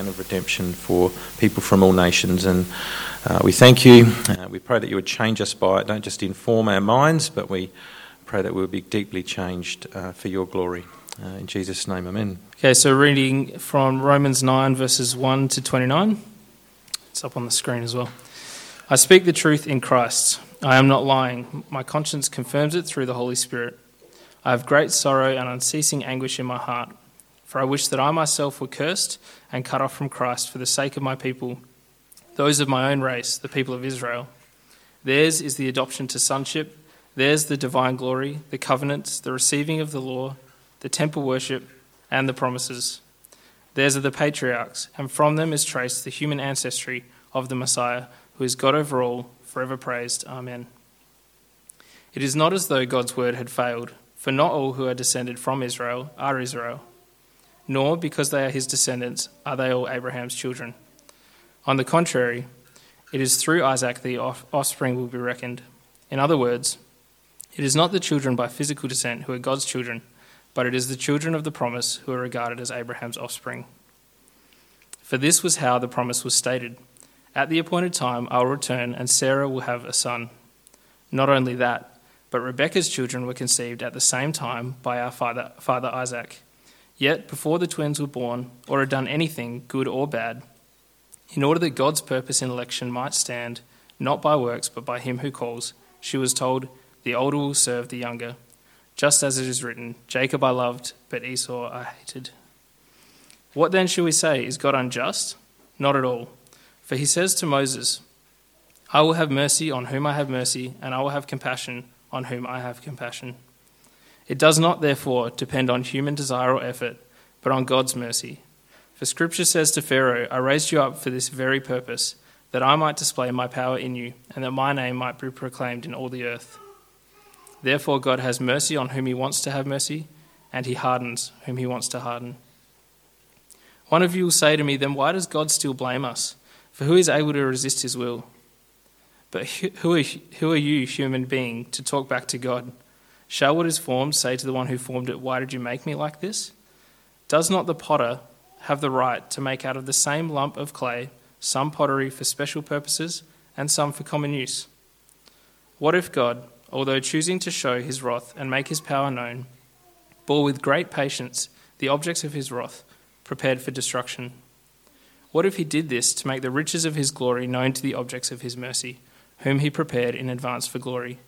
plan of redemption for people from all nations. And uh, we thank you. Uh, we pray that you would change us by it. Don't just inform our minds, but we pray that we would be deeply changed uh, for your glory. Uh, in Jesus' name, amen. Okay, so reading from Romans 9, verses 1 to 29. It's up on the screen as well. I speak the truth in Christ. I am not lying. My conscience confirms it through the Holy Spirit. I have great sorrow and unceasing anguish in my heart, for I wish that I myself were cursed and cut off from Christ for the sake of my people, those of my own race, the people of Israel. Theirs is the adoption to sonship, theirs the divine glory, the covenants, the receiving of the law, the temple worship, and the promises. Theirs are the patriarchs, and from them is traced the human ancestry of the Messiah, who is God over all, forever praised. Amen. It is not as though God's word had failed, for not all who are descended from Israel are Israel, nor because they are his descendants are they all Abraham's children. On the contrary, it is through Isaac the offspring will be reckoned. In other words, it is not the children by physical descent who are God's children but it is the children of the promise who are regarded as Abraham's offspring. For this was how the promise was stated At the appointed time, I will return, and Sarah will have a son. Not only that, but Rebekah's children were conceived at the same time by our father, father Isaac. Yet, before the twins were born, or had done anything, good or bad, in order that God's purpose in election might stand, not by works, but by him who calls, she was told, The older will serve the younger just as it is written, Jacob I loved, but Esau I hated. What then shall we say? Is God unjust? Not at all. For he says to Moses, I will have mercy on whom I have mercy, and I will have compassion on whom I have compassion. It does not, therefore, depend on human desire or effort, but on God's mercy. For Scripture says to Pharaoh, I raised you up for this very purpose, that I might display my power in you, and that my name might be proclaimed in all the earth. Therefore, God has mercy on whom he wants to have mercy, and he hardens whom he wants to harden. One of you will say to me, Then why does God still blame us? For who is able to resist his will? But who are, you, human being, to talk back to God? Shall what is formed say to the one who formed it, Why did you make me like this? Does not the potter have the right to make out of the same lump of clay some pottery for special purposes and some for common use? What if God, although choosing to show his wrath and make his power known, bore with great patience the objects of his wrath, prepared for destruction. What if he did this to make the riches of his glory known to the objects of his mercy, whom he prepared in advance for glory?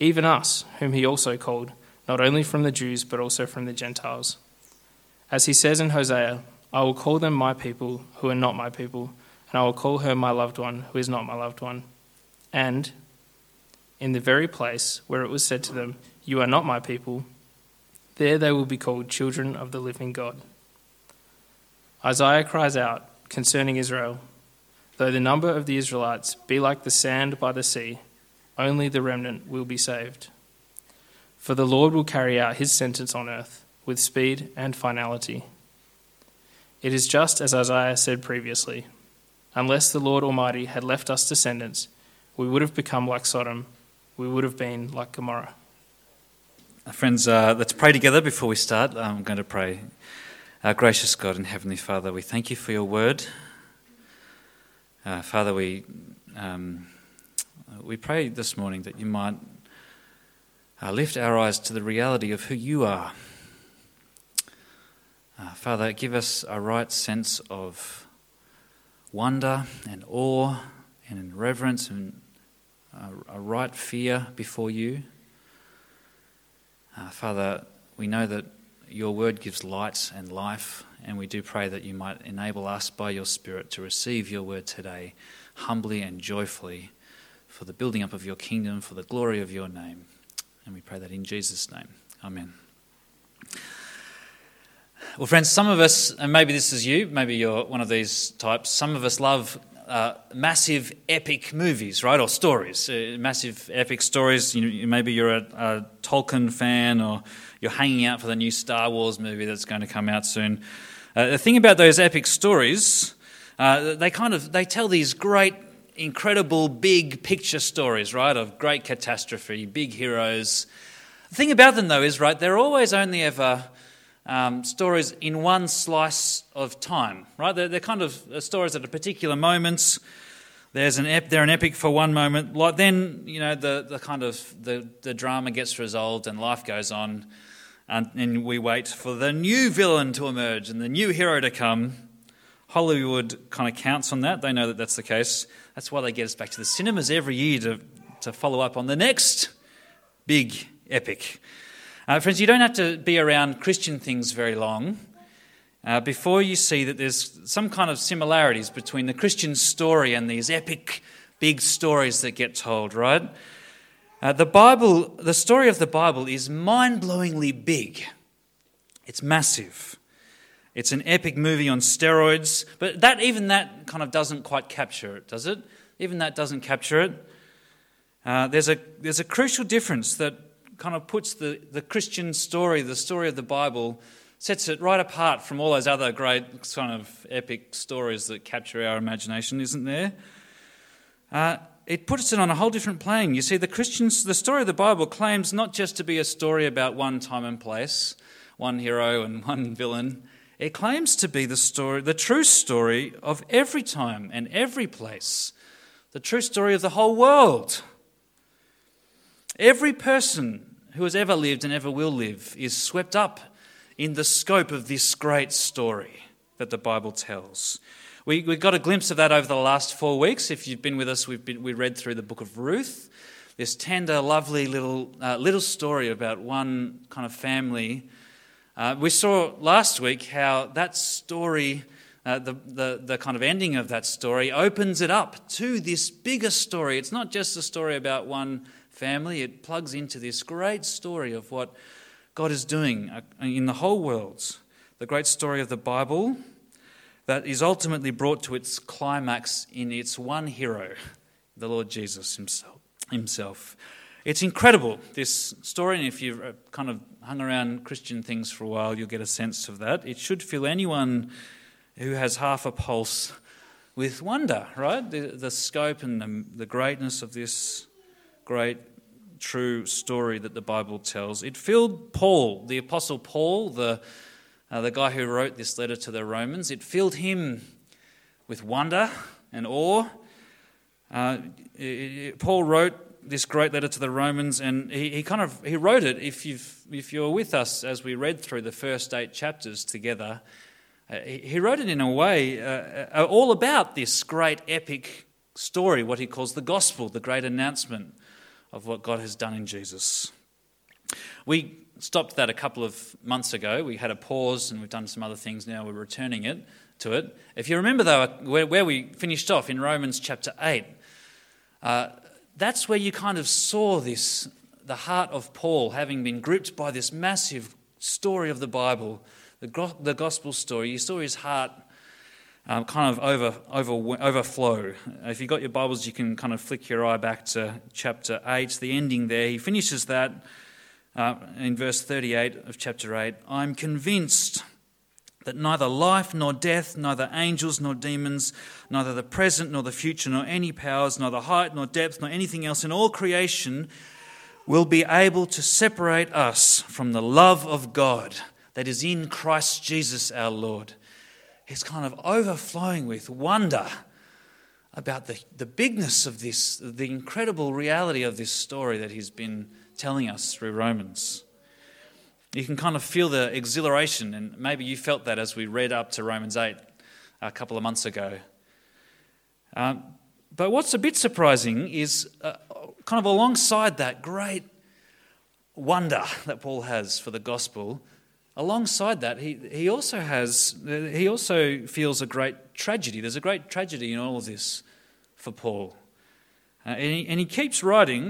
Even us, whom he also called, not only from the Jews, but also from the Gentiles. As he says in Hosea, I will call them my people who are not my people, and I will call her my loved one who is not my loved one. And, in the very place where it was said to them, You are not my people, there they will be called children of the living God. Isaiah cries out concerning Israel Though the number of the Israelites be like the sand by the sea, only the remnant will be saved. For the Lord will carry out his sentence on earth with speed and finality. It is just as Isaiah said previously Unless the Lord Almighty had left us descendants, we would have become like Sodom we would have been like Gomorrah. Uh, friends, uh, let's pray together before we start. I'm going to pray. Our gracious God and Heavenly Father, we thank you for your word. Uh, Father, we, um, we pray this morning that you might uh, lift our eyes to the reality of who you are. Uh, Father, give us a right sense of wonder and awe and reverence and a, right fear before you. Uh, Father, we know that your word gives light and life, and we do pray that you might enable us by your Spirit to receive your word today humbly and joyfully for the building up of your kingdom, for the glory of your name. And we pray that in Jesus' name. Amen. Well, friends, some of us, and maybe this is you, maybe you're one of these types, some of us love uh, massive epic movies, right, or stories, uh, massive epic stories. You maybe you're a, a, Tolkien fan, or you're hanging out for the new Star Wars movie that's going to come out soon. Uh, the thing about those epic stories, uh, they kind of they tell these great, incredible, big picture stories, right, of great catastrophe, big heroes. The thing about them, though, is right, they're always only ever um, stories in one slice of time, right? They're, they're kind of uh, stories at a particular moment. There's an ep- they're an epic for one moment. Like then, you know, the, the kind of the, the drama gets resolved and life goes on, and, and we wait for the new villain to emerge and the new hero to come. Hollywood kind of counts on that. They know that that's the case. That's why they get us back to the cinemas every year to, to follow up on the next big epic. Uh, friends, you don't have to be around Christian things very long uh, before you see that there's some kind of similarities between the Christian story and these epic big stories that get told, right? Uh, the Bible, the story of the Bible is mind blowingly big. It's massive. It's an epic movie on steroids, but that even that kind of doesn't quite capture it, does it? Even that doesn't capture it. Uh, there's, a, there's a crucial difference that kind of puts the, the Christian story, the story of the Bible, sets it right apart from all those other great kind of epic stories that capture our imagination, isn't there? Uh, it puts it on a whole different plane. You see, the Christians, the story of the Bible claims not just to be a story about one time and place, one hero and one villain. It claims to be the story, the true story of every time and every place, the true story of the whole world. Every person who has ever lived and ever will live is swept up in the scope of this great story that the Bible tells. We, we got a glimpse of that over the last four weeks. If you've been with us, we've been, we read through the book of Ruth, this tender, lovely little, uh, little story about one kind of family. Uh, we saw last week how that story, uh, the, the, the kind of ending of that story, opens it up to this bigger story. It's not just a story about one family, it plugs into this great story of what God is doing uh, in the whole world. The great story of the Bible that is ultimately brought to its climax in its one hero, the Lord Jesus himself. himself. It's incredible, this story, and if you've uh, kind of hung around Christian things for a while, you'll get a sense of that. It should fill anyone who has half a pulse with wonder, right? The, the scope and the, the greatness of this great true story that the Bible tells. It filled Paul, the Apostle Paul, the, uh, the guy who wrote this letter to the Romans, it filled him with wonder and awe. Uh, it, it, Paul wrote this great letter to the Romans, and he, he kind of he wrote it. If you've if you're with us as we read through the first eight chapters together, uh, he, he, wrote it in a way uh, uh, all about this great epic story, what he calls the gospel, the great announcement of what God has done in Jesus. We stopped that a couple of months ago. We had a pause and we've done some other things now. We're returning it to it. If you remember, though, where, where we finished off in Romans chapter 8, uh, that's where you kind of saw this the heart of Paul having been gripped by this massive story of the Bible, the, the gospel story. You saw his heart um, kind of over, over, overflow. If you've got your Bibles, you can kind of flick your eye back to chapter 8, the ending there. He finishes that uh, in verse 38 of chapter 8. I'm convinced that neither life nor death, neither angels nor demons, neither the present nor the future, nor any powers, neither height nor depth, nor anything else in all creation will be able to separate us from the love of God that is in Christ Jesus our Lord is kind of overflowing with wonder about the, the bigness of this, the incredible reality of this story that he's been telling us through Romans. You can kind of feel the exhilaration, and maybe you felt that as we read up to Romans 8 a couple of months ago. Um, but what's a bit surprising is uh, kind of alongside that great wonder that Paul has for the gospel, alongside that, he, he also has he also feels a great tragedy. There's a great tragedy in all of this for Paul. Uh, and, he, and, he, keeps writing.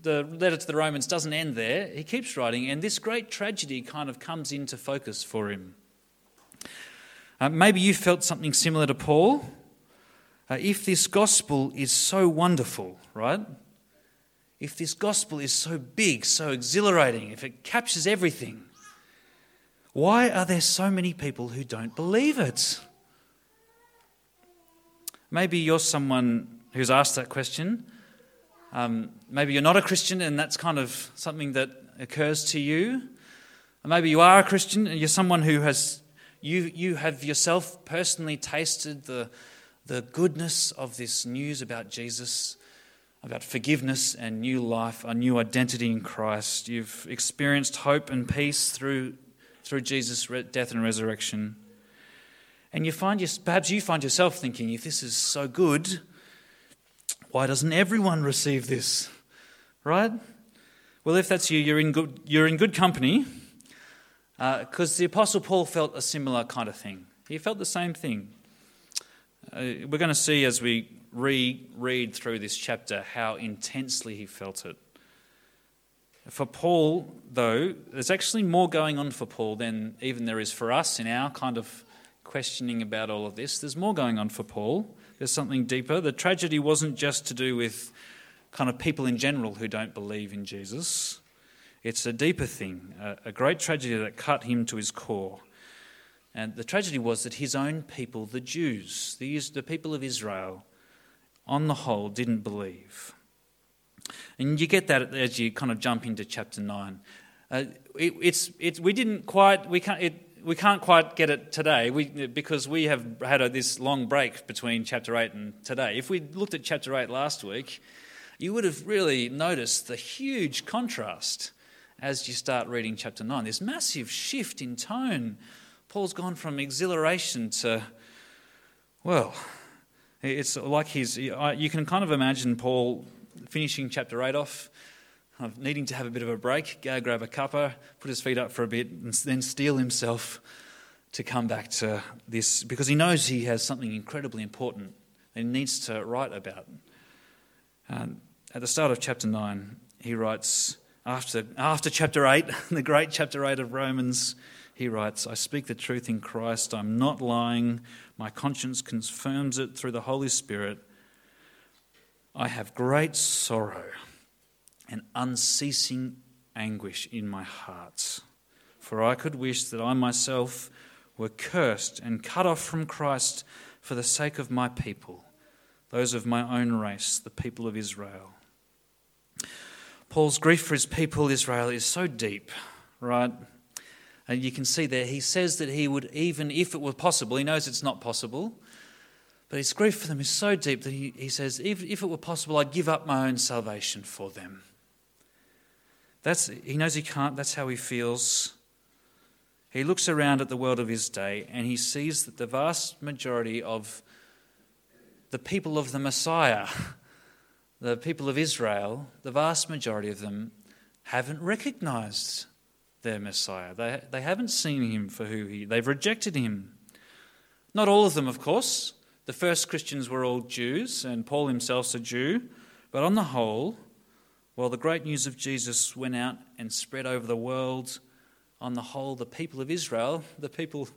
The letter to the Romans doesn't end there. He keeps writing, and this great tragedy kind of comes into focus for him. Uh, maybe you felt something similar to Paul. Uh, if this gospel is so wonderful, right? If this gospel is so big, so exhilarating, if it captures everything, why are there so many people who don't believe it? Maybe you're someone who's asked that question. Um, maybe you're not a Christian and that's kind of something that occurs to you. maybe you are a Christian and you're someone who has, you, you have yourself personally tasted the, the goodness of this news about Jesus, about forgiveness and new life, a new identity in Christ. You've experienced hope and peace through, through Jesus' death and resurrection. And you find your, perhaps you find yourself thinking, if this is so good, why doesn't everyone receive this? Right? Well, if that's you, you're in good, you're in good company because uh, the Apostle Paul felt a similar kind of thing. He felt the same thing. Uh, we're going to see as we reread through this chapter how intensely he felt it. For Paul, though, there's actually more going on for Paul than even there is for us in our kind of questioning about all of this. There's more going on for Paul. There's something deeper. The tragedy wasn't just to do with kind of people in general who don't believe in Jesus. It's a deeper thing, a, great tragedy that cut him to his core. And the tragedy was that his own people, the Jews, the, the people of Israel, on the whole, didn't believe. And you get that as you kind of jump into chapter 9. Uh, it, it's, it, we didn't quite, we can't, it, we can't quite get it today we, because we have had a, this long break between chapter 8 and today. If we looked at chapter 8 last week, you would have really noticed the huge contrast as you start reading chapter 9. This massive shift in tone Paul's gone from exhilaration to, well, it's like he's, you can kind of imagine Paul finishing chapter 8 off, of needing to have a bit of a break, go grab a cuppa, put his feet up for a bit, and then steel himself to come back to this because he knows he has something incredibly important that he needs to write about. Um, at the start of chapter 9, he writes, after, after chapter 8, the great chapter 8 of Romans, he writes, I speak the truth in Christ. I'm not lying. My conscience confirms it through the Holy Spirit. I have great sorrow and unceasing anguish in my heart. For I could wish that I myself were cursed and cut off from Christ for the sake of my people, those of my own race, the people of Israel. Paul's grief for his people, Israel, is so deep, right? And you can see there, he says that he would, even if it were possible, he knows it's not possible, but his grief for them is so deep that he, he says, if, if it were possible, I'd give up my own salvation for them. That's, he knows he can't, that's how he feels. He looks around at the world of his day and he sees that the vast majority of the people of the Messiah, the people of Israel, the vast majority of them haven't recognized their Messiah. They, they haven't seen him for who he they've rejected him. Not all of them, of course. The first Christians were all Jews, and Paul himself's a Jew. But on the whole, while the great news of Jesus went out and spread over the world, on the whole, the people of Israel, the people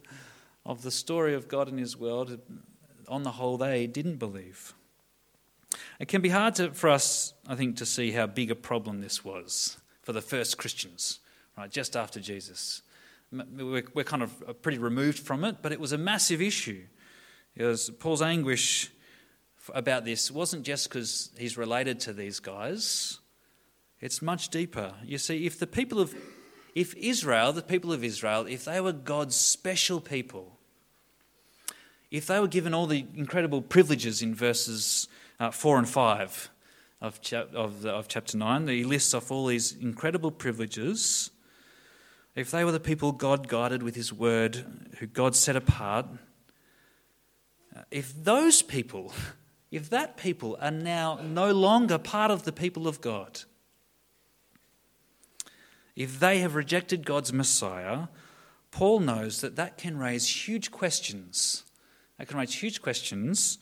of the story of God and his world, on the whole, they didn't believe. It can be hard to, for us, I think, to see how big a problem this was for the first Christians right, just after Jesus. We're, we're kind of uh, pretty removed from it, but it was a massive issue. It was Paul's anguish about this wasn't just because he's related to these guys. It's much deeper. You see, if the people of, if Israel, the people of Israel, if they were God's special people, if they were given all the incredible privileges in verses uh, 4 and 5 of, of, the, of chapter 9, he lists off all these incredible privileges, if they were the people God guided with His word, who God set apart, if those people, if that people are now no longer part of the people of God, if they have rejected God's Messiah, Paul knows that that can raise huge questions. That can raise huge questions,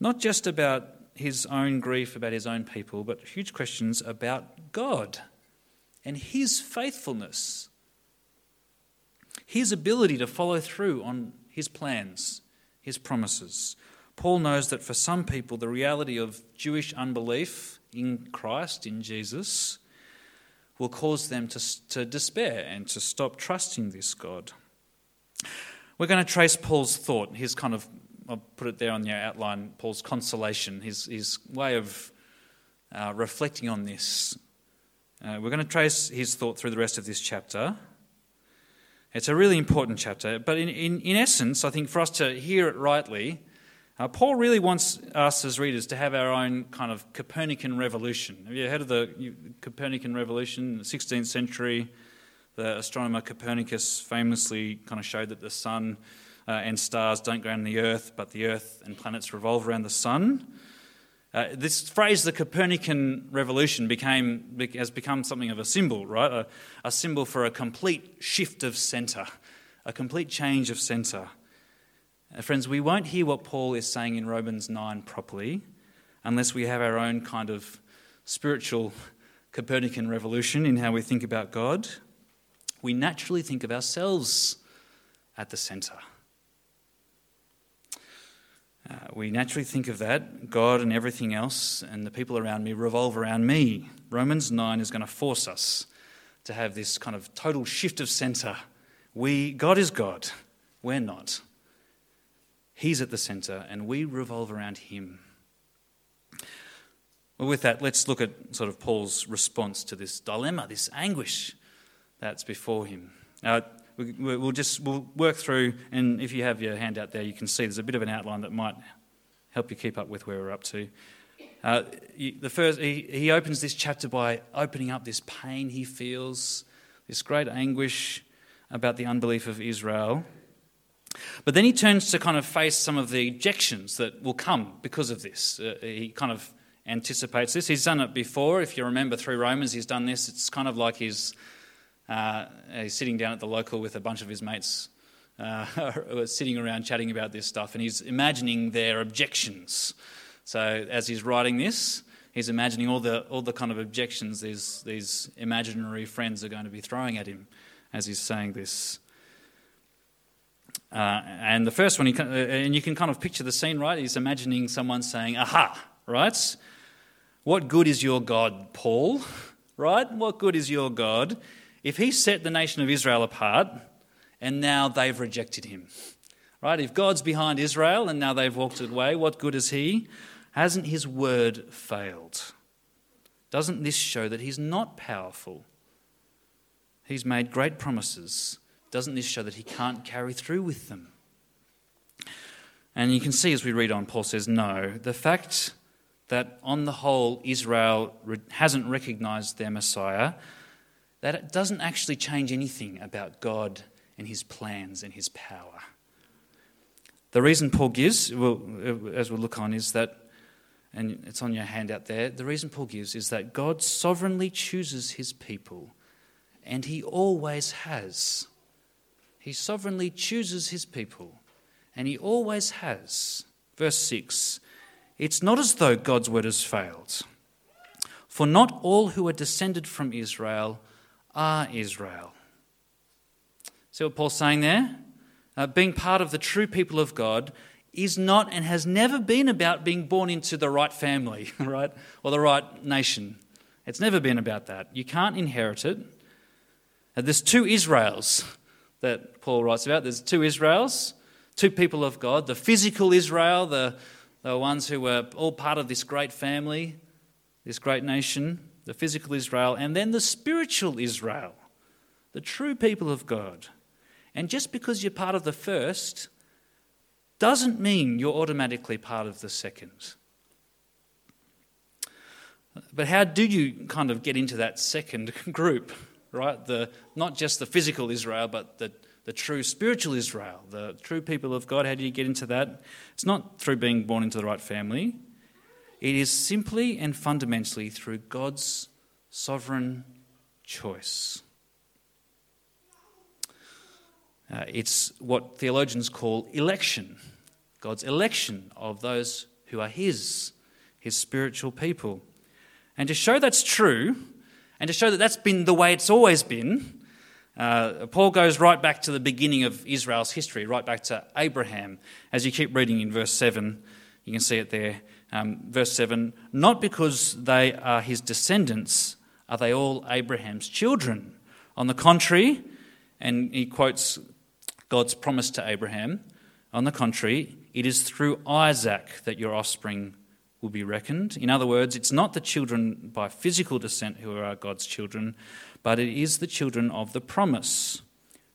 not just about his own grief about his own people, but huge questions about God and his faithfulness his ability to follow through on his plans, his promises. Paul knows that for some people, the reality of Jewish unbelief in Christ, in Jesus, will cause them to, to despair and to stop trusting this God. We're going to trace Paul's thought, his kind of, I'll put it there on your outline, Paul's consolation, his, his way of uh, reflecting on this. Uh, we're going to trace his thought through the rest of this chapter. It's a really important chapter. But in, in, in essence, I think for us to hear it rightly, uh, Paul really wants us as readers to have our own kind of Copernican revolution. Have you heard of the Copernican revolution in the 16th century? The astronomer Copernicus famously kind of showed that the sun uh, and stars don't go around the earth, but the earth and planets revolve around the sun. Uh, this phrase, the Copernican revolution, became, has become something of a symbol, right? A, a symbol for a complete shift of centre, a complete change of centre. Uh, friends, we won't hear what Paul is saying in Romans 9 properly unless we have our own kind of spiritual Copernican revolution in how we think about God. We naturally think of ourselves at the centre. Uh, we naturally think of that. God and everything else and the people around me revolve around me. Romans 9 is going to force us to have this kind of total shift of center. We, God is God, we're not. He's at the center and we revolve around Him. Well, with that, let's look at sort of Paul's response to this dilemma, this anguish that's before him. Now, we'll just we'll work through, and if you have your hand out there, you can see there's a bit of an outline that might help you keep up with where we're up to. Uh, the first, he, he opens this chapter by opening up this pain he feels, this great anguish about the unbelief of Israel. But then he turns to kind of face some of the objections that will come because of this. Uh, he kind of anticipates this. He's done it before. If you remember through Romans, he's done this. It's kind of like he's uh, he's sitting down at the local with a bunch of his mates, uh, sitting around chatting about this stuff, and he's imagining their objections. So as he's writing this, he's imagining all the all the kind of objections these these imaginary friends are going to be throwing at him as he's saying this. Uh, and the first one, uh, and you can kind of picture the scene, right? He's imagining someone saying, "Aha!" Right? What good is your God, Paul? Right? What good is your God if he set the nation of Israel apart and now they've rejected him, right? If God's behind Israel and now they've walked away, what good is he? Hasn't his word failed? Doesn't this show that he's not powerful? He's made great promises. Doesn't this show that he can't carry through with them? And you can see as we read on, Paul says, no. The fact that on the whole Israel hasn't recognized their Messiah that it doesn't actually change anything about God and his plans and his power. The reason Paul gives, well, uh, as we'll look on, is that, and it's on your handout there, the reason Paul gives is that God sovereignly chooses his people, and he always has. He sovereignly chooses his people, and he always has. Verse 6 It's not as though God's word has failed. For not all who are descended from Israel are Israel. See what Paul's saying there? Uh, being part of the true people of God is not and has never been about being born into the right family, right? Or the right nation. It's never been about that. You can't inherit it. Uh, there's two Israels that Paul writes about. There's two Israels, two people of God the physical Israel, the, the ones who were all part of this great family, this great nation, the physical Israel, and then the spiritual Israel, the true people of God. And just because you're part of the first doesn't mean you're automatically part of the second. But how do you kind of get into that second group, right? The, not just the physical Israel, but the, the true spiritual Israel, the true people of God. How do you get into that? It's not through being born into the right family, it is simply and fundamentally through God's sovereign choice. Uh, it's what theologians call election God's election of those who are His, His spiritual people. And to show that's true, and to show that that's been the way it's always been, uh, Paul goes right back to the beginning of Israel's history, right back to Abraham. As you keep reading in verse 7, you can see it there. Um, verse 7 Not because they are his descendants are they all Abraham's children. On the contrary, and he quotes God's promise to Abraham, on the contrary, it is through Isaac that your offspring will be reckoned. In other words, it's not the children by physical descent who are God's children, but it is the children of the promise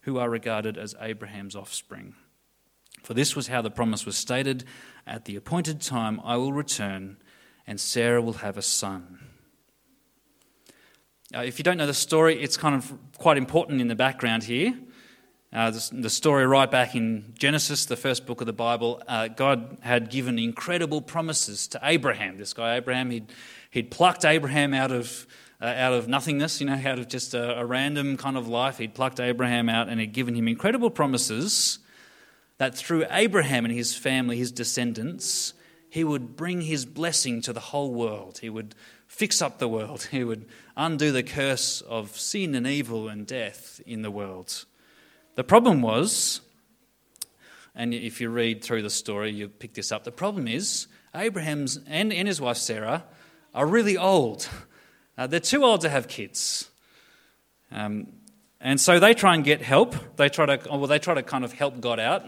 who are regarded as Abraham's offspring. For this was how the promise was stated At the appointed time I will return, and Sarah will have a son. Uh, if you don't know the story, it's kind of quite important in the background here. Uh, the, the, story right back in Genesis, the first book of the Bible, uh, God had given incredible promises to Abraham. This guy, Abraham, he'd, he'd plucked Abraham out of, uh, out of nothingness, you know, out of just a, a random kind of life. He'd plucked Abraham out and he'd given him incredible promises that through Abraham and his family, his descendants, he would bring his blessing to the whole world. He would fix up the world. He would undo the curse of sin and evil and death in the world. The problem was, and if you read through the story, you pick this up. The problem is, Abraham's and, and his wife Sarah are really old. Uh, they're too old to have kids. Um, and so they try and get help. They try to, well, they try to kind of help God out.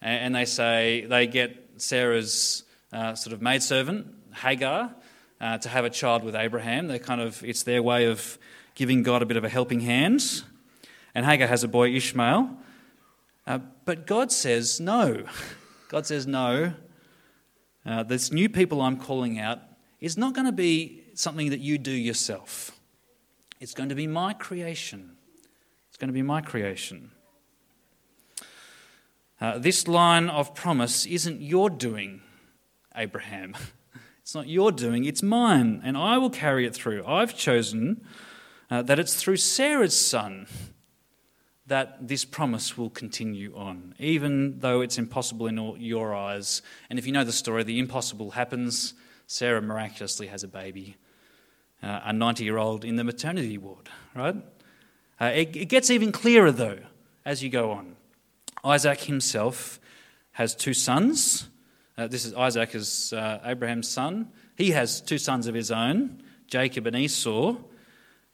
And they say, they get Sarah's uh, sort of maidservant, Hagar, uh, to have a child with Abraham. They kind of, it's their way of giving God a bit of a helping hand and Hagar has a boy, Ishmael. Uh, but God says no. God says no. Uh, this new people I'm calling out is not going to be something that you do yourself. It's going to be my creation. It's going to be my creation. Uh, this line of promise isn't your doing, Abraham. It's not your doing, it's mine, and I will carry it through. I've chosen uh, that it's through Sarah's son that this promise will continue on, even though it's impossible in your eyes. And if you know the story, the impossible happens. Sarah miraculously has a baby, uh, a 90 year old in the maternity ward, right? Uh, it, it gets even clearer, though, as you go on. Isaac himself has two sons. Uh, this is Isaac is uh, Abraham's son. He has two sons of his own, Jacob and Esau.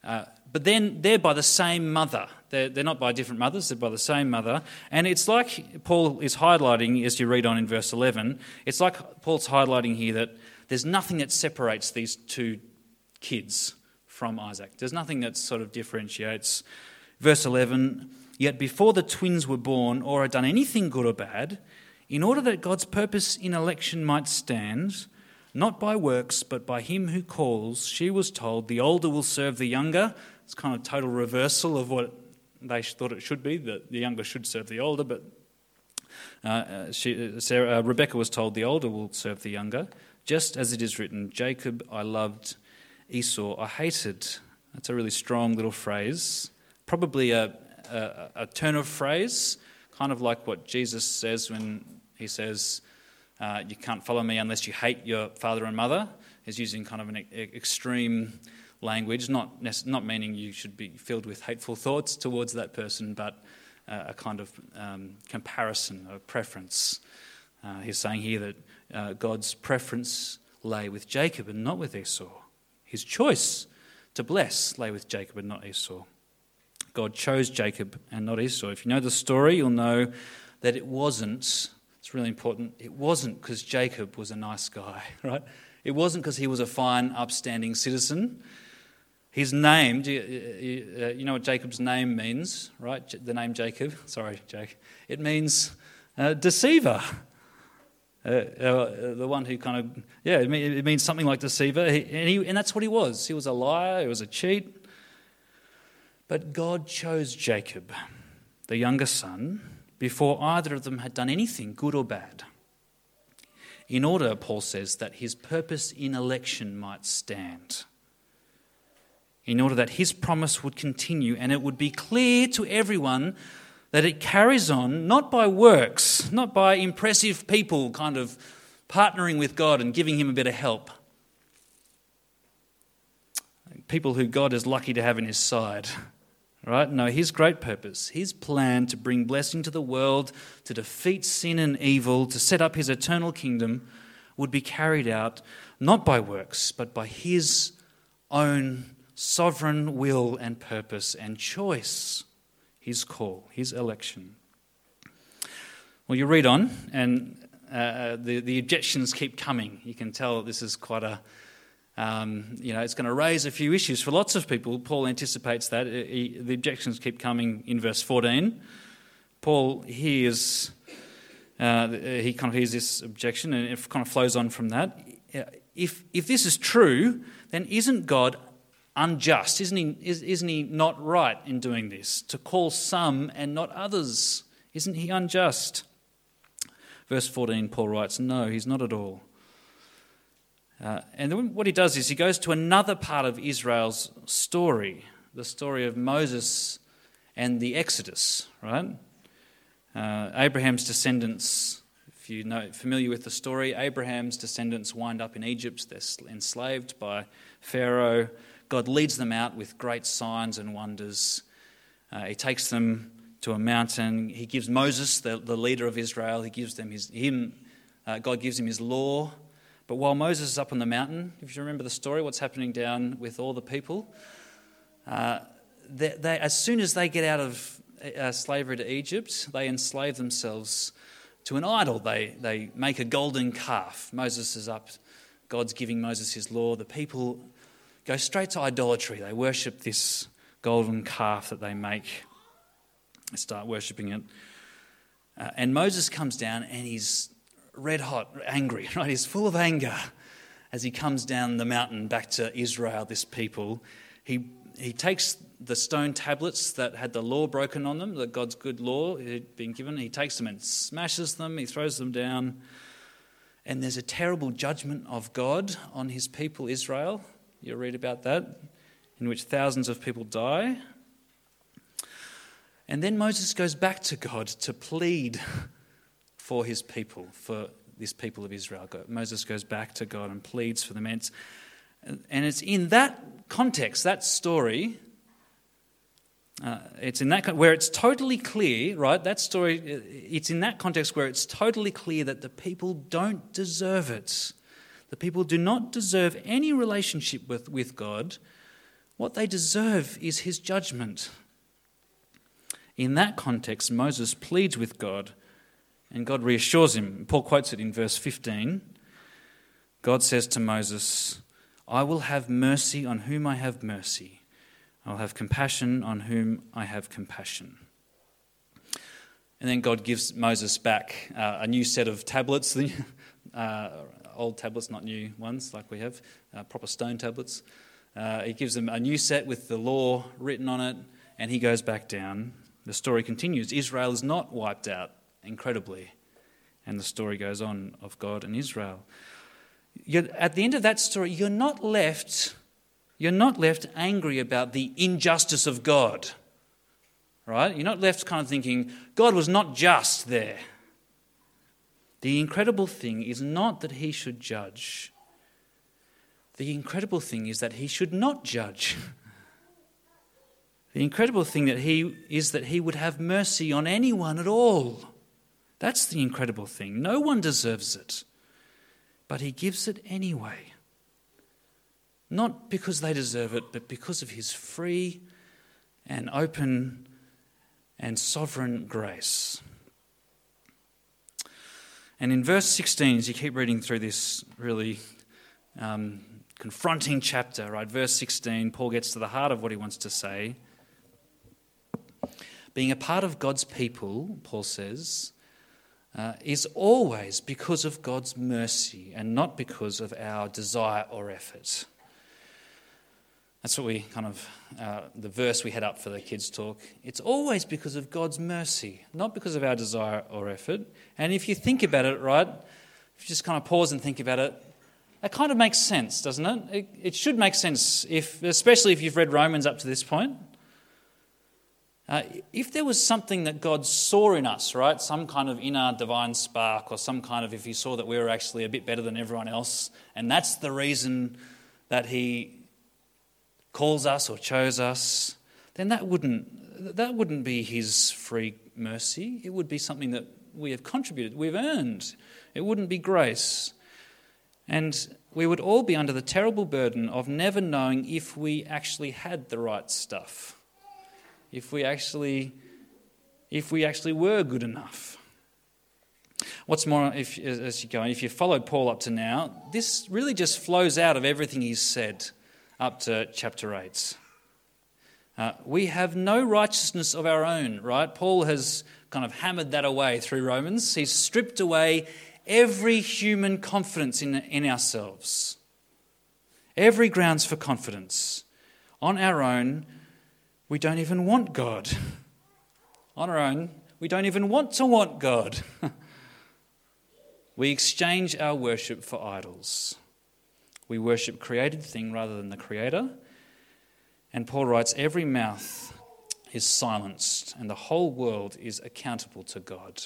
Uh, but then they're by the same mother. They're, they're not by different mothers, they're by the same mother. And it's like Paul is highlighting, as you read on in verse 11, it's like Paul's highlighting here that there's nothing that separates these two kids from Isaac. There's nothing that sort of differentiates. Verse 11 Yet before the twins were born or had done anything good or bad, in order that God's purpose in election might stand, not by works, but by him who calls, she was told, The older will serve the younger. It's kind of total reversal of what they thought it should be, that the younger should serve the older, but uh, uh she, uh, Sarah, uh, Rebecca was told the older will serve the younger, just as it is written, Jacob I loved, Esau I hated. That's a really strong little phrase, probably a, a, a turn of phrase, kind of like what Jesus says when he says, uh, You can't follow me unless you hate your father and mother. He's using kind of an e- extreme language, not, not meaning you should be filled with hateful thoughts towards that person, but uh, a kind of um, comparison, a preference. Uh, he's saying here that uh, God's preference lay with Jacob and not with Esau. His choice to bless lay with Jacob and not Esau. God chose Jacob and not Esau. If you know the story, you'll know that it wasn't, it's really important, it wasn't because Jacob was a nice guy, right? It wasn't because he was a fine, upstanding citizen. His name, you, uh, you know what Jacob's name means, right? The name Jacob. Sorry, Jake. It means uh, deceiver. Uh, uh, the one who kind of, yeah, it means something like deceiver. and, he, and that's what he was. He was a liar, he was a cheat. But God chose Jacob, the younger son, before either of them had done anything good or bad. In order, Paul says, that his purpose in election might stand in order that his promise would continue and it would be clear to everyone that it carries on not by works, not by impressive people kind of partnering with God and giving him a bit of help. People who God is lucky to have in his side. Right? No, his great purpose, his plan to bring blessing to the world, to defeat sin and evil, to set up his eternal kingdom, would be carried out not by works, but by his own sovereign will and purpose and choice, his call, his election. Well, you read on, and uh, the, the objections keep coming. You can tell this is quite a, Um, you know, it's going to raise a few issues for lots of people. Paul anticipates that. He, the objections keep coming in verse 14. Paul hears, uh, he kind of hears this objection and it kind of flows on from that. If, if this is true, then isn't God unjust? Isn't he, is, isn't he not right in doing this? To call some and not others? Isn't he unjust? Verse 14, Paul writes, No, he's not at all. Uh, and then what he does is he goes to another part of Israel's story, the story of Moses and the Exodus, right? Uh, Abraham's descendants, if you know familiar with the story, Abraham's descendants wind up in Egypt. They're enslaved by Pharaoh. God leads them out with great signs and wonders. Uh, he takes them to a mountain. He gives Moses, the, the leader of Israel, he gives them his him. Uh, God gives him his law but while Moses is up on the mountain, if you remember the story, what's happening down with all the people, uh, they, they, as soon as they get out of uh, slavery to Egypt, they enslave themselves to an idol. They, they make a golden calf. Moses is up, God's giving Moses his law. The people go straight to idolatry. They worship this golden calf that they make, they start worshipping it. Uh, and Moses comes down and he's red hot, angry, right? He's full of anger as he comes down the mountain back to Israel, this people. He, he takes the stone tablets that had the law broken on them, that God's good law had been given, he takes them and smashes them, he throws them down. And there's a terrible judgment of God on his people, Israel. You'll read about that, in which thousands of people die. And then Moses goes back to God to plead for his people, for this people of Israel. Moses goes back to God and pleads for them. And it's, and it's in that context, that story, uh, it's in that where it's totally clear, right? That story, it's in that context where it's totally clear that the people don't deserve it. The people do not deserve any relationship with, with God. What they deserve is his judgment. In that context, Moses pleads with God and God reassures him. Paul quotes it in verse 15. God says to Moses, I will have mercy on whom I have mercy. I will have compassion on whom I have compassion. And then God gives Moses back uh, a new set of tablets, uh, old tablets, not new ones like we have, uh, proper stone tablets. Uh, he gives them a new set with the law written on it, and he goes back down. The story continues. Israel is not wiped out incredibly. And the story goes on of God and Israel. You're, at the end of that story, you're not left, you're not left angry about the injustice of God. Right? You're not left kind of thinking, God was not just there. The incredible thing is not that he should judge. The incredible thing is that he should not judge. The incredible thing that he is that he would have mercy on anyone at all. That's the incredible thing. No one deserves it, but He gives it anyway. Not because they deserve it, but because of His free and open and sovereign grace. And in verse 16, as you keep reading through this really um, confronting chapter, right, verse 16, Paul gets to the heart of what he wants to say. Being a part of God's people, Paul says, uh, is always because of God's mercy and not because of our desire or effort. That's what we kind of, uh, the verse we had up for the kids' talk. It's always because of God's mercy, not because of our desire or effort. And if you think about it, right, if you just kind of pause and think about it, that kind of makes sense, doesn't it? It, it should make sense, if, especially if you've read Romans up to this point. Uh, if there was something that God saw in us, right, some kind of inner divine spark, or some kind of if He saw that we were actually a bit better than everyone else, and that's the reason that He calls us or chose us, then that wouldn't, that wouldn't be His free mercy. It would be something that we have contributed, we've earned. It wouldn't be grace. And we would all be under the terrible burden of never knowing if we actually had the right stuff if we actually if we actually were good enough. What's more, if, as you go, if you followed Paul up to now, this really just flows out of everything he's said up to chapter 8. Uh, we have no righteousness of our own, right? Paul has kind of hammered that away through Romans. He's stripped away every human confidence in, in ourselves, every grounds for confidence. On our own, we don't even want God. On our own, we don't even want to want God. we exchange our worship for idols. We worship created thing rather than the creator. And Paul writes every mouth is silenced and the whole world is accountable to God.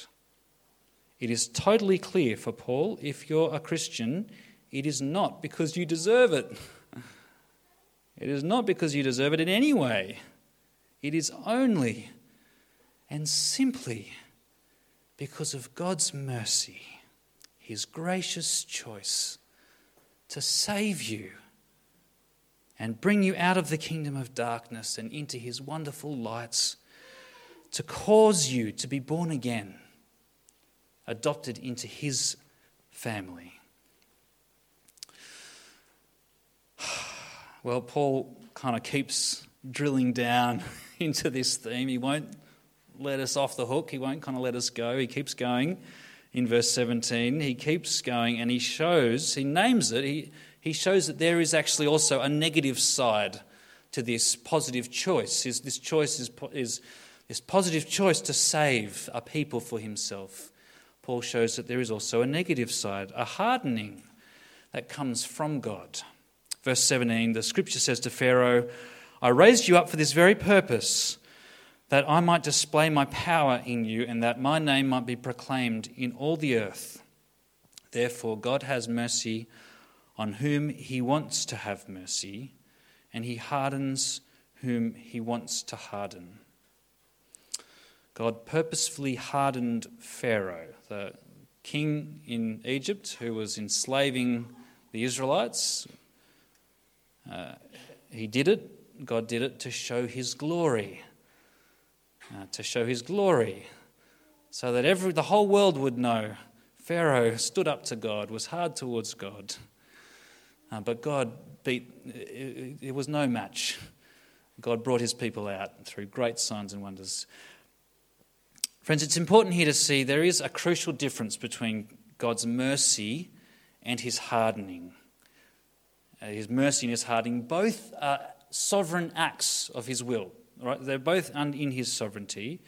It is totally clear for Paul if you're a Christian, it is not because you deserve it. It is not because you deserve it in any way. It is only and simply because of God's mercy, His gracious choice to save you and bring you out of the kingdom of darkness and into His wonderful lights, to cause you to be born again, adopted into His family. Well, Paul kind of keeps drilling down into this theme. He won't let us off the hook. He won't kind of let us go. He keeps going in verse 17. He keeps going and he shows, he names it, he, he shows that there is actually also a negative side to this positive choice. His, this choice is, is this positive choice to save a people for himself. Paul shows that there is also a negative side, a hardening that comes from God. Verse 17, the scripture says to Pharaoh, I raised you up for this very purpose that I might display my power in you and that my name might be proclaimed in all the earth. Therefore, God has mercy on whom he wants to have mercy, and he hardens whom he wants to harden. God purposefully hardened Pharaoh, the king in Egypt who was enslaving the Israelites. Uh, he did it, God did it to show his glory uh, to show his glory, so that every, the whole world would know Pharaoh stood up to God, was hard towards God. Uh, but God beat, it, it was no match. God brought his people out through great signs and wonders. Friends, it's important here to see there is a crucial difference between God's mercy and his hardening. Uh, his mercy and his hardening both are sovereign acts of his will. Right? They're both in his sovereignty.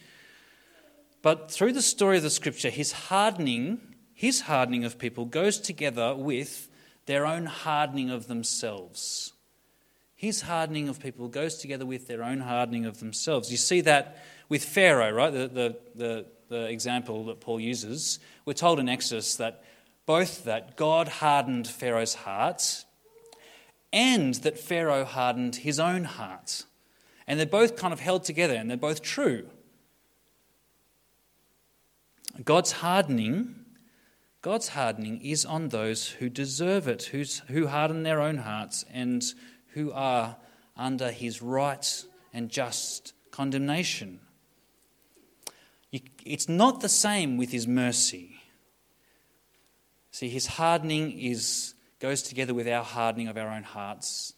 But through the story of the scripture, his hardening, his hardening of people goes together with their own hardening of themselves. His hardening of people goes together with their own hardening of themselves. You see that with Pharaoh, right? The, the, the, the example that Paul uses. We're told in Exodus that both that God hardened Pharaoh's heart and that Pharaoh hardened his own heart. And they're both kind of held together and they're both true. God's hardening, God's hardening is on those who deserve it, who's, who harden their own hearts and who are under his right and just condemnation. It's not the same with his mercy. See, his hardening is, goes together with our hardening of our own hearts.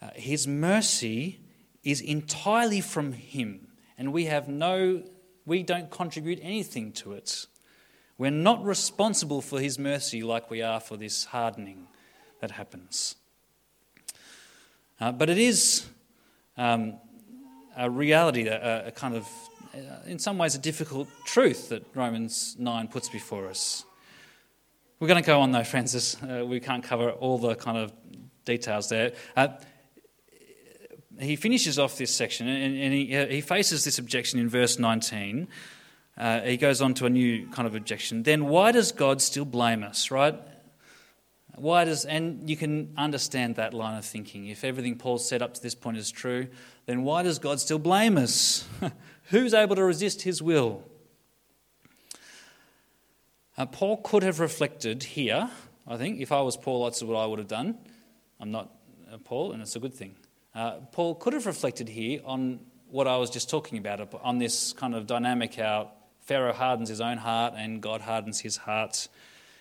Uh, his mercy is entirely from Him, and we have no, we don't contribute anything to it. We're not responsible for His mercy like we are for this hardening that happens. Uh, but it is um, a reality, a, a kind of, uh, in some ways, a difficult truth that Romans 9 puts before us. We're going to go on though, friends. Uh, we can't cover all the kind of details there. He finishes off this section and, and he, he faces this objection in verse 19. Uh, he goes on to a new kind of objection. Then why does God still blame us, right? Why does, and you can understand that line of thinking. If everything Paul said up to this point is true, then why does God still blame us? Who's able to resist his will? Uh, Paul could have reflected here, I think. If I was Paul, that's what I would have done. I'm not uh, Paul, and it's a good thing. Uh, Paul could have reflected here on what I was just talking about, on this kind of dynamic how Pharaoh hardens his own heart and God hardens his heart.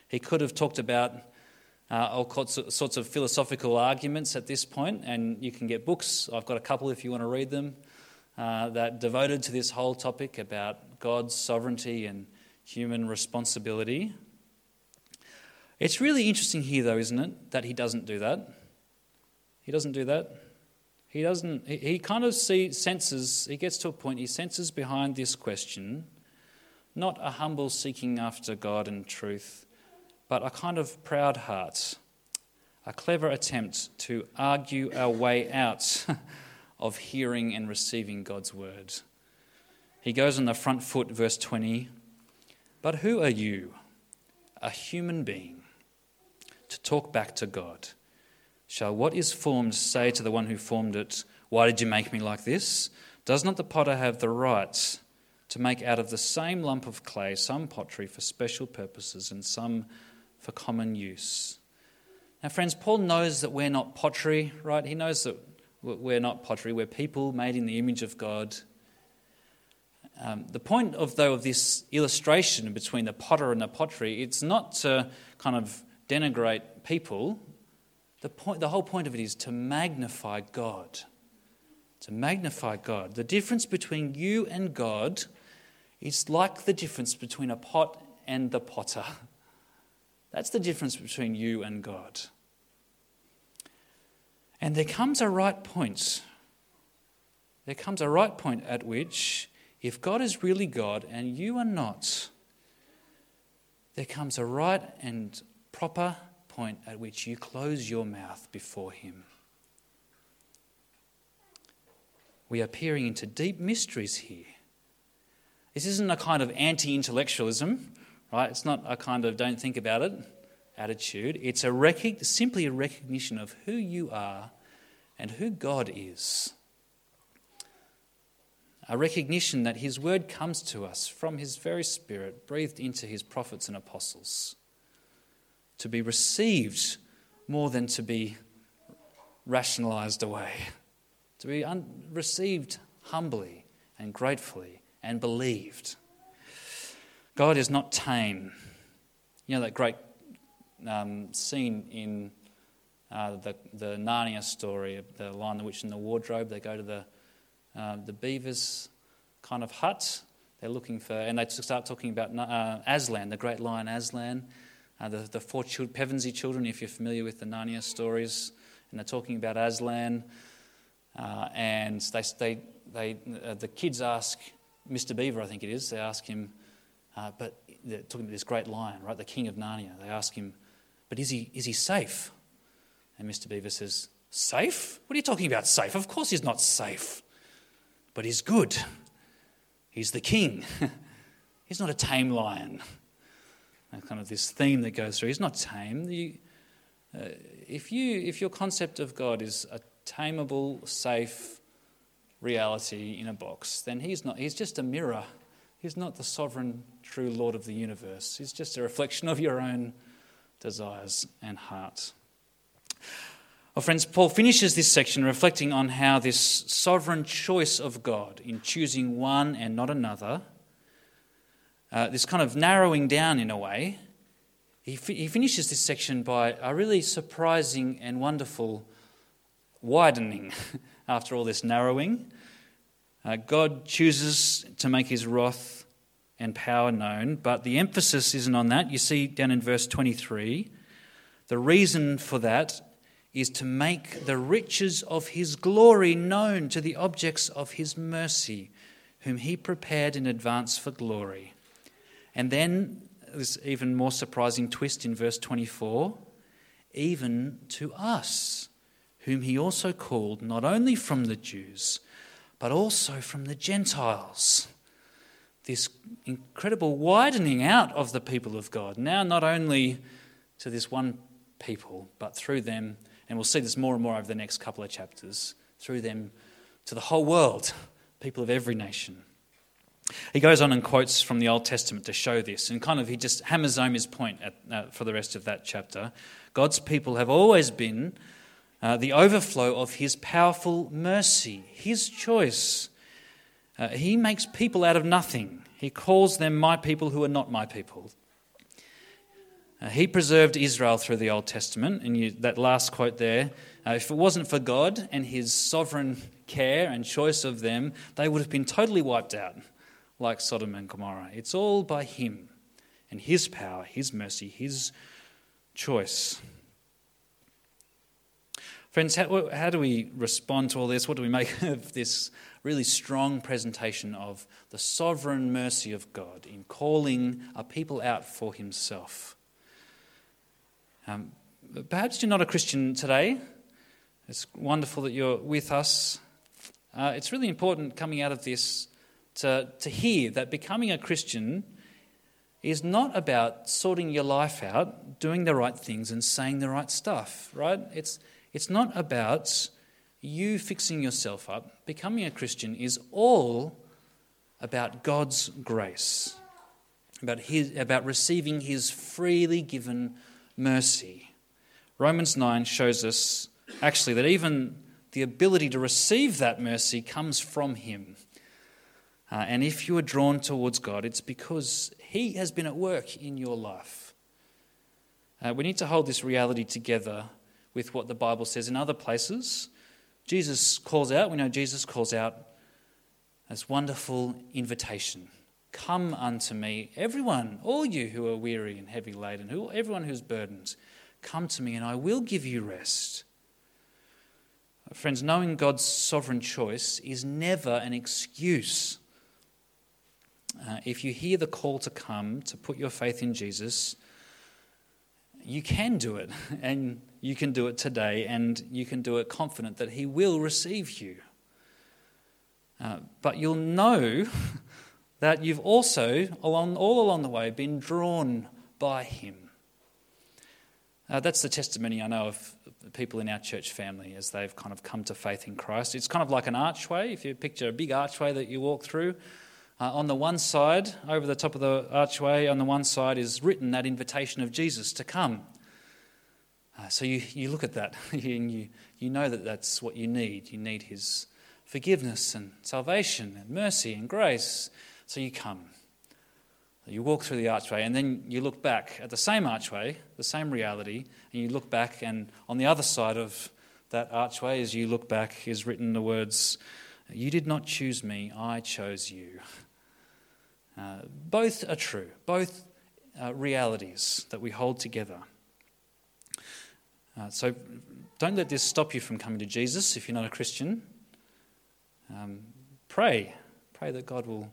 He could have talked about uh, all sorts of philosophical arguments at this point, and you can get books. I've got a couple if you want to read them uh, that devoted to this whole topic about God's sovereignty and human responsibility. It's really interesting here, though, isn't it, that he doesn't do that. He doesn't do that. He doesn't. He kind of see, senses. He gets to a point. He senses behind this question, not a humble seeking after God and truth, but a kind of proud heart, a clever attempt to argue our way out of hearing and receiving God's word. He goes on the front foot, verse 20. But who are you, a human being, to talk back to God? Shall what is formed say to the one who formed it, Why did you make me like this? Does not the potter have the right to make out of the same lump of clay some pottery for special purposes and some for common use? Now, friends, Paul knows that we're not pottery, right? He knows that we're not pottery, we're people made in the image of God. Um, the point of though of this illustration between the potter and the pottery, it's not to kind of denigrate people the, point, the whole point of it is to magnify God. To magnify God. The difference between you and God is like the difference between a pot and the potter. That's the difference between you and God. And there comes a right point. There comes a right point at which, if God is really God and you are not, there comes a right and proper point at which you close your mouth before Him. We are peering into deep mysteries here. This isn't a kind of anti intellectualism, right? It's not a kind of don't think about it attitude. It's a rec- simply a recognition of who you are and who God is. A recognition that His word comes to us from His very Spirit, breathed into His prophets and apostles to be received more than to be rationalized away, to be un- received humbly and gratefully and believed. God is not tame. You know that great um, scene in uh, the, the Narnia story, the Lion, the Witch, and the Wardrobe. They go to the, uh, the beaver's kind of hut. They're looking for, and they start talking about uh, Aslan, the great lion Aslan uh, the, the four Pevensie children, if you're familiar with the Narnia stories, and they're talking about Aslan. Uh, and they, they, they, uh, the kids ask Mr. Beaver, I think it is, they ask him, uh, but they're talking about this great lion, right, the king of Narnia. They ask him, but is he, is he safe? And Mr. Beaver says, Safe? What are you talking about, safe? Of course he's not safe. But he's good. He's the king. he's not a tame lion kind of this theme that goes through. He's not tame. You, uh, if, you, if your concept of God is a tameable, safe reality in a box, then he's not. He's just a mirror. He's not the sovereign, true Lord of the universe. He's just a reflection of your own desires and heart. Well, friends, Paul finishes this section reflecting on how this sovereign choice of God in choosing one and not another uh, this kind of narrowing down in a way, he, fi- he finishes this section by a really surprising and wonderful widening after all this narrowing. Uh, God chooses to make his wrath and power known, but the emphasis isn't on that. You see down in verse 23, the reason for that is to make the riches of his glory known to the objects of his mercy, whom he prepared in advance for glory. And then this even more surprising twist in verse 24 even to us, whom he also called not only from the Jews, but also from the Gentiles. This incredible widening out of the people of God, now not only to this one people, but through them, and we'll see this more and more over the next couple of chapters, through them to the whole world, people of every nation. He goes on and quotes from the Old Testament to show this, and kind of he just hammers home his point at, uh, for the rest of that chapter. God's people have always been uh, the overflow of his powerful mercy, his choice. Uh, he makes people out of nothing. He calls them my people who are not my people. Uh, he preserved Israel through the Old Testament, and you, that last quote there uh, if it wasn't for God and his sovereign care and choice of them, they would have been totally wiped out, like Sodom and Gomorrah. It's all by him and his power, his mercy, his choice. Friends, how, how, do we respond to all this? What do we make of this really strong presentation of the sovereign mercy of God in calling a people out for himself? Um, perhaps you're not a Christian today. It's wonderful that you're with us. Uh, it's really important coming out of this to, to hear that becoming a Christian is not about sorting your life out, doing the right things, and saying the right stuff, right? It's, it's not about you fixing yourself up. Becoming a Christian is all about God's grace, about, his, about receiving His freely given mercy. Romans 9 shows us actually that even the ability to receive that mercy comes from Him. Uh, and if you are drawn towards God, it's because He has been at work in your life. Uh, we need to hold this reality together with what the Bible says in other places. Jesus calls out, we know Jesus calls out this wonderful invitation Come unto me, everyone, all you who are weary and heavy laden, who, everyone who's burdened, come to me and I will give you rest. Friends, knowing God's sovereign choice is never an excuse uh, if you hear the call to come, to put your faith in Jesus, you can do it. And you can do it today, and you can do it confident that He will receive you. Uh, but you'll know that you've also, along, all along the way, been drawn by Him. Uh, that's the testimony I know of people in our church family as they've kind of come to faith in Christ. It's kind of like an archway. If you picture a big archway that you walk through, uh, on the one side, over the top of the archway, on the one side is written that invitation of Jesus to come. Uh, so you, you look at that and you, you know that that's what you need. You need His forgiveness and salvation and mercy and grace. So you come. You walk through the archway and then you look back at the same archway, the same reality, and you look back, and on the other side of that archway, as you look back, is written the words, You did not choose me, I chose you. Uh, both are true, both uh, realities that we hold together. Uh, so don't let this stop you from coming to Jesus if you're not a Christian. Um, pray. Pray that God will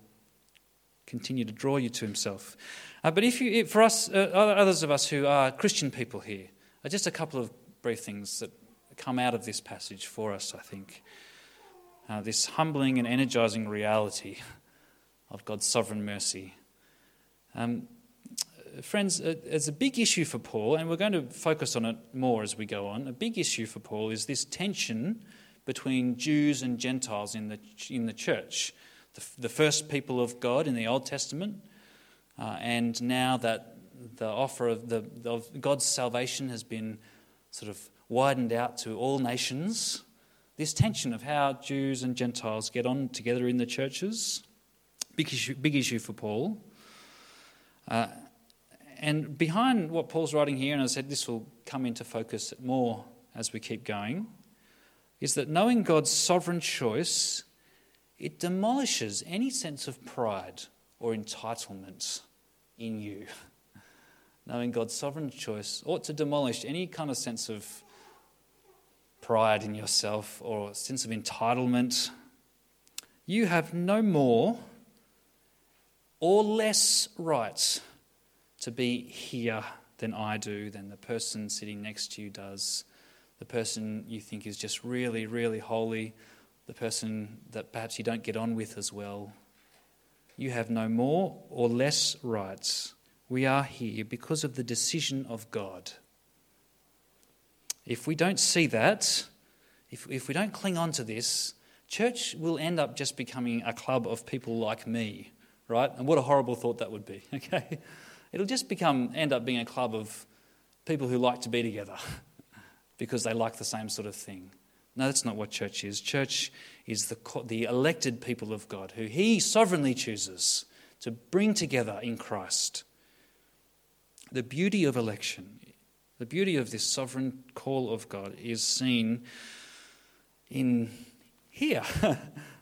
continue to draw you to Himself. Uh, but if you, for us, others of us who are Christian people here, just a couple of brief things that come out of this passage for us, I think. this humbling and energizing reality of God's sovereign mercy. Um, friends, it's a big issue for Paul, and we're going to focus on it more as we go on. A big issue for Paul is this tension between Jews and Gentiles in the, in the church. The, the first people of God in the Old Testament, uh, and now that the offer of, the, of God's salvation has been sort of widened out to all nations, this tension of how Jews and Gentiles get on together in the churches. Big issue, big issue for Paul. Uh, and behind what Paul's writing here, and I said this will come into focus more as we keep going, is that knowing God's sovereign choice, it demolishes any sense of pride or entitlement in you. knowing God's sovereign choice ought to demolish any kind of sense of pride in yourself or sense of entitlement. You have no more or less right to be here than I do, than the person sitting next to you does, the person you think is just really, really holy, the person that perhaps you don't get on with as well. You have no more or less rights. We are here because of the decision of God. If we don't see that, if, if we don't cling on to this, church will end up just becoming a club of people like me right? And what a horrible thought that would be, okay? It'll just become, end up being a club of people who like to be together because they like the same sort of thing. No, that's not what church is. Church is the, the elected people of God who He sovereignly chooses to bring together in Christ. The beauty of election, the beauty of this sovereign call of God is seen in here,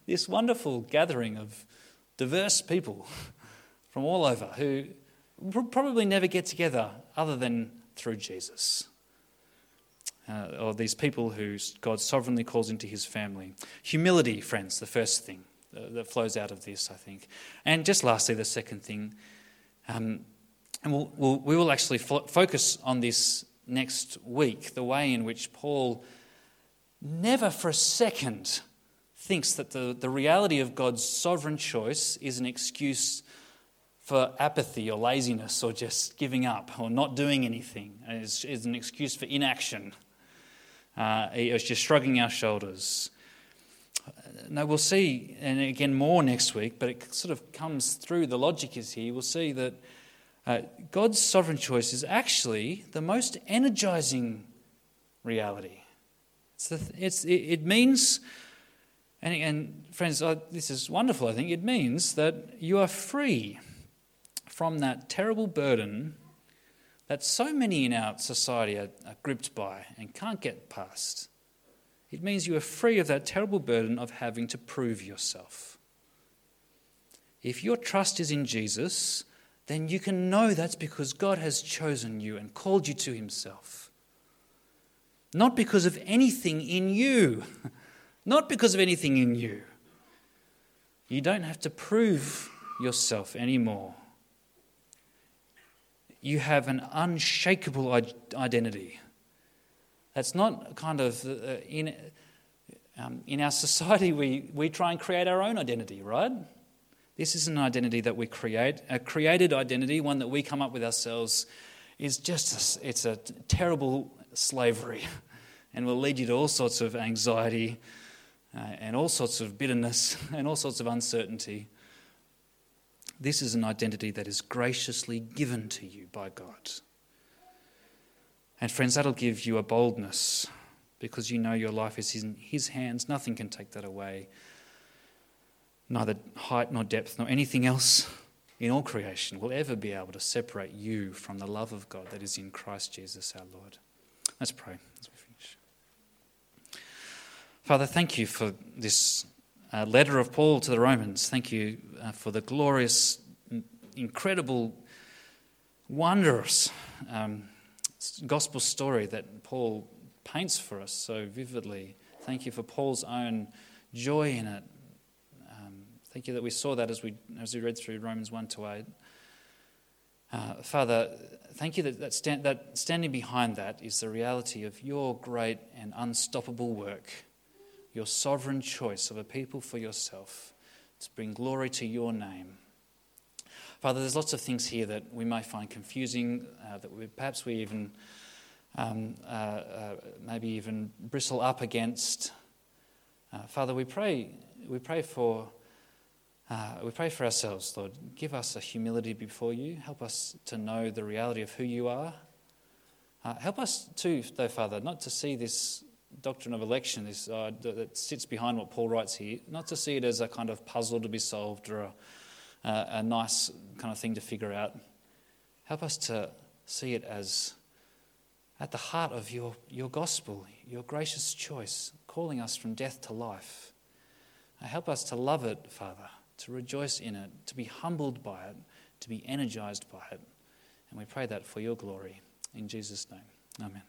this wonderful gathering of diverse people from all over who probably never get together other than through Jesus. Uh, or these people who God sovereignly calls into his family. Humility, friends, the first thing uh, that flows out of this, I think. And just lastly, the second thing, um, and we'll, we'll, we will actually fo- focus on this next week the way in which Paul never for a second thinks that the, the reality of God's sovereign choice is an excuse for apathy or laziness or just giving up or not doing anything, is, is an excuse for inaction. Uh, was just shrugging our shoulders. Now we'll see, and again more next week, but it sort of comes through. The logic is here. We'll see that uh, God's sovereign choice is actually the most energizing reality. It's the, it's, it, it means and, and friends, this is wonderful, I think. It means that you are free from that terrible burden that so many in our society are, are gripped by and can't get past. It means you are free of that terrible burden of having to prove yourself. If your trust is in Jesus, then you can know that's because God has chosen you and called you to Himself. Not because of anything in you. not because of anything in you. You don't have to prove yourself anymore. You have an unshakable identity. That's not kind of uh, in, um, in our society, we, we try and create our own identity, right? This is an identity that we create. A created identity, one that we come up with ourselves, is just a, it's a terrible slavery and will lead you to all sorts of anxiety uh, and all sorts of bitterness and all sorts of uncertainty. This is an identity that is graciously given to you by God. And friends, that'll give you a boldness because you know your life is in His hands. Nothing can take that away. Neither height nor depth nor anything else in all creation will ever be able to separate you from the love of God that is in Christ Jesus our Lord. Let's pray. Father, thank you for this uh, letter of Paul to the Romans. Thank you uh, for the glorious, incredible, wondrous um, gospel story that Paul paints for us so vividly. Thank you for Paul's own joy in it. Um, thank you that we saw that as we, as we read through Romans 1 to 8. Uh, Father, thank you that, that, stand, that standing behind that is the reality of your great and unstoppable work your sovereign choice of a people for yourself to bring glory to your name. Father, there's lots of things here that we may find confusing, uh, that we, perhaps we even um, uh, uh, maybe even bristle up against. Uh, Father, we pray, we pray for. Uh, we pray for ourselves, Lord. Give us a humility before you. Help us to know the reality of who you are. Uh, help us too, though, Father, not to see this doctrine of election this, uh, that sits behind what Paul writes here, not to see it as a kind of puzzle to be solved or a, a, a nice kind of thing to figure out. Help us to see it as at the heart of your, your gospel, your gracious choice, calling us from death to life. Help us to love it, Father, to rejoice in it, to be humbled by it, to be energized by it. And we pray that for your glory. In Jesus' name, amen.